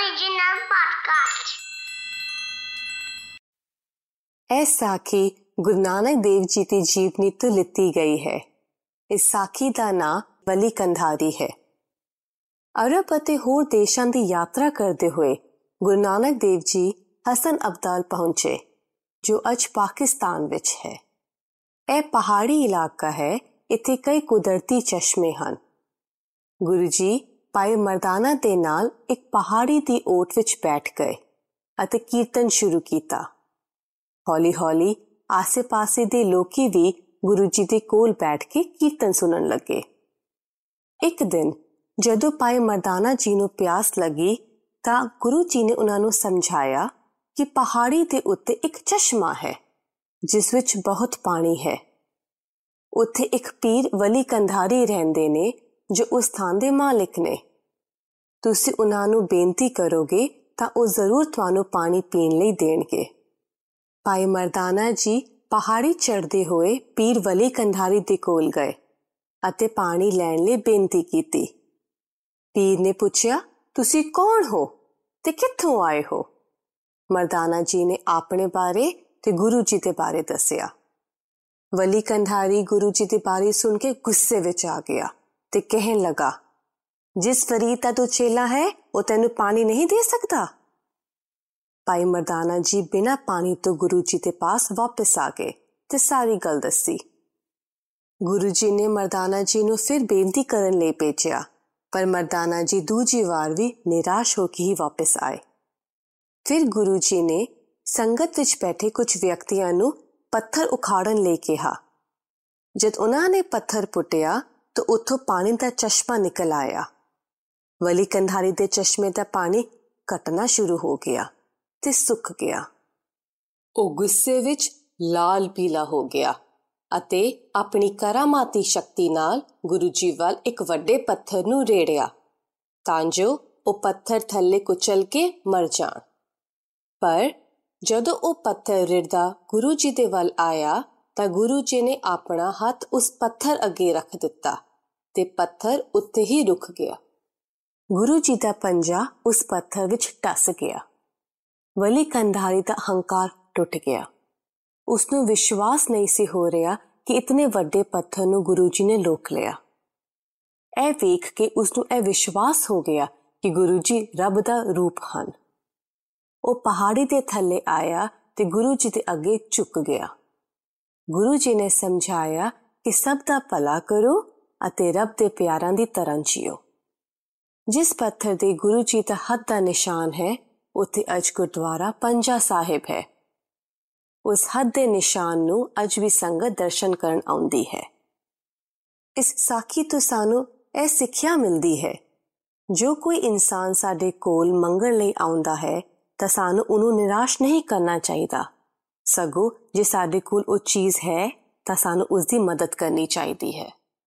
Radio, original ਇਹ ਸਾਖੀ ਗੁਰੂ ਨਾਨਕ ਦੇਵ ਜੀ ਦੀ ਜੀਵਨੀ ਤੋਂ ਲਿੱਤੀ ਗਈ ਹੈ। ਇਸ ਸਾਖੀ ਦਾ ਨਾਂ ਵਲੀ ਕੰਧਾਰੀ ਹੈ। ਅਰਬ ਅਤੇ ਹੋਰ ਦੇਸ਼ਾਂ ਦੀ ਯਾਤਰਾ ਕਰਦੇ ਹੋਏ ਗੁਰੂ ਨਾਨਕ ਦੇਵ ਜੀ ਹਸਨ ਅਬਦਾਲ ਪਹੁੰਚੇ ਜੋ ਅੱਜ ਪਾਕਿਸਤਾਨ ਵਿੱਚ ਹੈ। ਇਹ ਪਹਾੜੀ ਇਲਾਕਾ ਹੈ ਇੱਥੇ ਕਈ ਕੁਦਰਤੀ ਚਸ਼ਮੇ ਹਨ। ਗੁਰੂ ਜੀ ਭਾਈ ਮਰਦਾਨਾ ਦੇ ਨਾਲ ਇੱਕ ਪਹਾੜੀ ਦੀ ਓਟ ਵਿੱਚ ਬੈਠ ਗਏ ਅਤੇ ਕੀਰਤਨ ਸ਼ੁਰੂ ਕੀਤਾ। ਹੌਲੀ-ਹੌਲੀ ਆਸੇ-ਪਾਸੇ ਦੇ ਲੋਕੀ ਵੀ ਗੁਰੂ ਜੀ ਦੇ ਕੋਲ ਬੈਠ ਕੇ ਕੀਰਤਨ ਸੁਣਨ ਲੱਗੇ। ਇੱਕ ਦਿਨ ਜਦੋਂ ਭਾਈ ਮਰਦਾਨਾ ਜੀ ਨੂੰ ਪਿਆਸ ਲੱਗੀ ਤਾਂ ਗੁਰੂ ਜੀ ਨੇ ਉਹਨਾਂ ਨੂੰ ਸਮਝਾਇਆ ਕਿ ਪਹਾੜੀ ਦੇ ਉੱਤੇ ਇੱਕ ਚਸ਼ਮਾ ਹੈ, ਜਿਸ ਵਿੱਚ ਬਹੁਤ ਪਾਣੀ ਹੈ। ਉੱਥੇ ਇੱਕ ਪੀਰ ਵਲੀ ਕੰਧਾਰੀ ਰਹਿੰਦੇ ਨੇ ਜੋ ਉਸ ਥਾਂ ਦੇ ਮਾਲਕ ਨੇ। ਤੁਸੀਂ ਉਹਨਾਂ ਨੂੰ ਬੇਨਤੀ ਕਰੋਗੇ ਤਾਂ ਉਹ ਜ਼ਰੂਰ ਤੁਹਾਨੂੰ ਪਾਣੀ ਪੀਣ ਲਈ ਦੇਣਗੇ। ਭਾਈ ਮਰਦਾਨਾ ਜੀ ਪਹਾੜੀ ਚੜ੍ਹਦੇ ਹੋਏ ਪੀਰ ਵਲੀ ਕੰਧਾਰੀ ਦੇ ਕੋਲ ਗਏ ਅਤੇ ਪਾਣੀ ਲੈਣ ਲਈ ਬੇਨਤੀ ਕੀਤੀ। ਪੀਰ ਨੇ ਪੁੱਛਿਆ, ਤੁਸੀਂ ਕੌਣ ਹੋ ਤੇ ਕਿੱਥੋਂ ਆਏ ਹੋ? ਮਰਦਾਨਾ ਜੀ ਨੇ ਆਪਣੇ ਬਾਰੇ ਤੇ ਗੁਰੂ ਜੀ ਦੇ ਬਾਰੇ ਦੱਸਿਆ। ਵਲੀ ਕੰਧਾਰੀ ਗੁਰੂ ਜੀ ਦੇ ਬਾਰੇ ਸੁਣ ਕੇ ਗੁੱਸੇ ਵਿੱਚ ਆ ਗਿਆ। ਤੇ ਕਹਿਣ ਲਗਾ, ਜਿਸ ਫਰੀਦ ਦਾ ਤੂੰ ਚੇਲਾ ਹੈ, ਉਹ ਤੈਨੂੰ ਪਾਣੀ ਨਹੀਂ ਦੇ ਸਕਦਾ? ਭਾਈ ਮਰਦਾਨਾ ਜੀ ਬਿਨਾ ਪਾਣੀ ਤੋਂ ਗੁਰੂ ਜੀ ਦੇ ਪਾਸ ਵਾਪਸ ਆ ਗਏ ਤੇ ਸਾਰੀ ਗੱਲ ਦੱਸੀ। ਗੁਰੂ ਜੀ ਨੇ ਮਰਦਾਨਾ ਜੀ ਨੂੰ ਫਿਰ ਬੇਨਤੀ ਕਰਨ ਲਈ ਭੇਜਿਆ, ਪਰ ਮਰਦਾਨਾ ਜੀ ਦੂਜੀ ਵਾਰ ਵੀ ਨਿਰਾਸ਼ ਹੋ ਕੇ ਹੀ ਵਾਪਸ ਆਏ। ਫਿਰ ਗੁਰੂ ਜੀ ਨੇ ਸੰਗਤ ਵਿੱਚ ਬੈਠੇ ਕੁਝ ਵਿਅਕਤੀਆਂ ਨੂੰ ਪੱਥਰ ਉਖਾੜਨ ਲਈ ਕਿਹਾ। ਜਦ ਉਹਨਾਂ ਨੇ ਪੱਥਰ ਪੁੱਟਿਆ ਤਾਂ ਉੱਥੋਂ ਪਾਣੀ ਦਾ ਚਸ਼ਮਾ ਨਿਕਲ ਆਇਆ। ਵਲੀ ਕੰਧਾਰੀ ਦੇ ਚਸ਼ਮੇ ਦਾ ਪਾਣੀ ਘਟਣਾ ਸ਼ੁਰੂ ਹੋ ਗਿਆ ਤੇ ਸੁੱਕ ਗਿਆ। ਉਹ ਗੁੱਸੇ ਵਿੱਚ ਲਾਲ ਪੀਲਾ ਹੋ ਗਿਆ ਅਤੇ ਆਪਣੀ ਕਰਾਮਾਤੀ ਸ਼ਕਤੀ ਨਾਲ ਗੁਰੂ ਜੀ ਵੱਲ ਇੱਕ ਵੱਡੇ ਪੱਥਰ ਨੂੰ ਰੇੜਿਆ ਤਾਂ ਜੋ ਉਹ ਪੱਥਰ ਥੱਲੇ ਕੁਚਲ ਕੇ ਮਰ ਜਾਣ। ਪਰ ਜਦੋਂ ਉਹ ਪੱਥਰ ਰਿੜਦਾ ਗੁਰੂ ਜੀ ਦੇ ਵੱਲ ਆਇਆ ਤਾਂ ਗੁਰੂ ਜੀ ਨੇ ਆਪਣਾ ਹੱਥ ਉਸ ਪੱਥਰ ਅੱਗੇ ਰੱਖ ਦਿੱਤਾ ਤੇ ਪੱਥਰ ਉੱਤੇ ਹੀ ਰੁਕ ਗਿਆ। ਗੁਰੂ ਜੀ ਦਾ ਪੰਜਾ ਉਸ ਪੱਥਰ ਵਿੱਚ ਟਸ ਗਿਆ। ਵਲੀ ਕੰਧਾਰੀ ਦਾ ਹੰਕਾਰ ਟੁੱਟ ਗਿਆ। ਉਸ ਨੂੰ ਵਿਸ਼ਵਾਸ ਨਹੀਂ ਸੀ ਹੋ ਰਿਹਾ ਕਿ ਇਤਨੇ ਵੱਡੇ ਪੱਥਰ ਨੂੰ ਗੁਰੂ ਜੀ ਨੇ ਲੋਕ ਲਿਆ। ਇਹ ਵੇਖ ਕੇ ਉਸ ਨੂੰ ਇਹ ਵਿਸ਼ਵਾਸ ਹੋ ਗਿਆ ਕਿ ਗੁਰੂ ਜੀ ਰੱਬ ਦਾ ਰੂਪ ਹਨ। ਉਹ ਪਹਾੜੀ ਦੇ ਥੱਲੇ ਆਇਆ ਤੇ ਗੁਰੂ ਜੀ ਦੇ ਅੱਗੇ ਝੁਕ ਗਿਆ। ਗੁਰੂ ਜੀ ਨੇ ਸਮਝਾਇਆ ਕਿ ਸਭ ਦਾ ਭਲਾ ਕਰੋ ਅਤੇ ਰੱਬ ਦੇ ਪਿਆਰਾਂ ਦੀ ਤਰ੍ਹਾਂ ਜੀਓ। ਜਿਸ ਪੱਥਰ ਦੇ ਗੁਰੂ ਜੀ ਦਾ ਹੱਥ ਦਾ ਨਿਸ਼ਾਨ ਹੈ, ਉੱਥੇ ਅੱਜ ਗੁਰਦੁਆਰਾ ਪੰਜਾ ਸਾਹਿਬ ਹੈ। ਉਸ ਹੱਦ ਦੇ ਨਿਸ਼ਾਨ ਨੂੰ ਅੱਜ ਵੀ ਸੰਗਤ ਦਰਸ਼ਨ ਕਰਨ ਆਉਂਦੀ ਹੈ। ਇਸ ਸਾਖੀ ਤੋਂ ਸਾਨੂੰ ਇਹ ਸਿੱਖਿਆ ਮਿਲਦੀ ਹੈ, ਜੋ ਕੋਈ ਇਨਸਾਨ ਸਾਡੇ ਕੋਲ ਮੰਗਣ ਲਈ ਆਉਂਦਾ ਹੈ, ਤਾਂ ਸਾਨੂੰ ਉਹਨੂੰ ਨਿਰਾਸ਼ ਨਹੀਂ ਕਰਨਾ ਚਾਹੀਦਾ। ਸਗੋਂ ਜੇ ਸਾਡੇ ਕੋਲ ਉਹ ਚੀਜ਼ ਹੈ ਤਾਂ ਸਾਨੂੰ ਉਸ ਦੀ ਮਦਦ ਕਰਨੀ ਚਾਹੀਦੀ ਹੈ।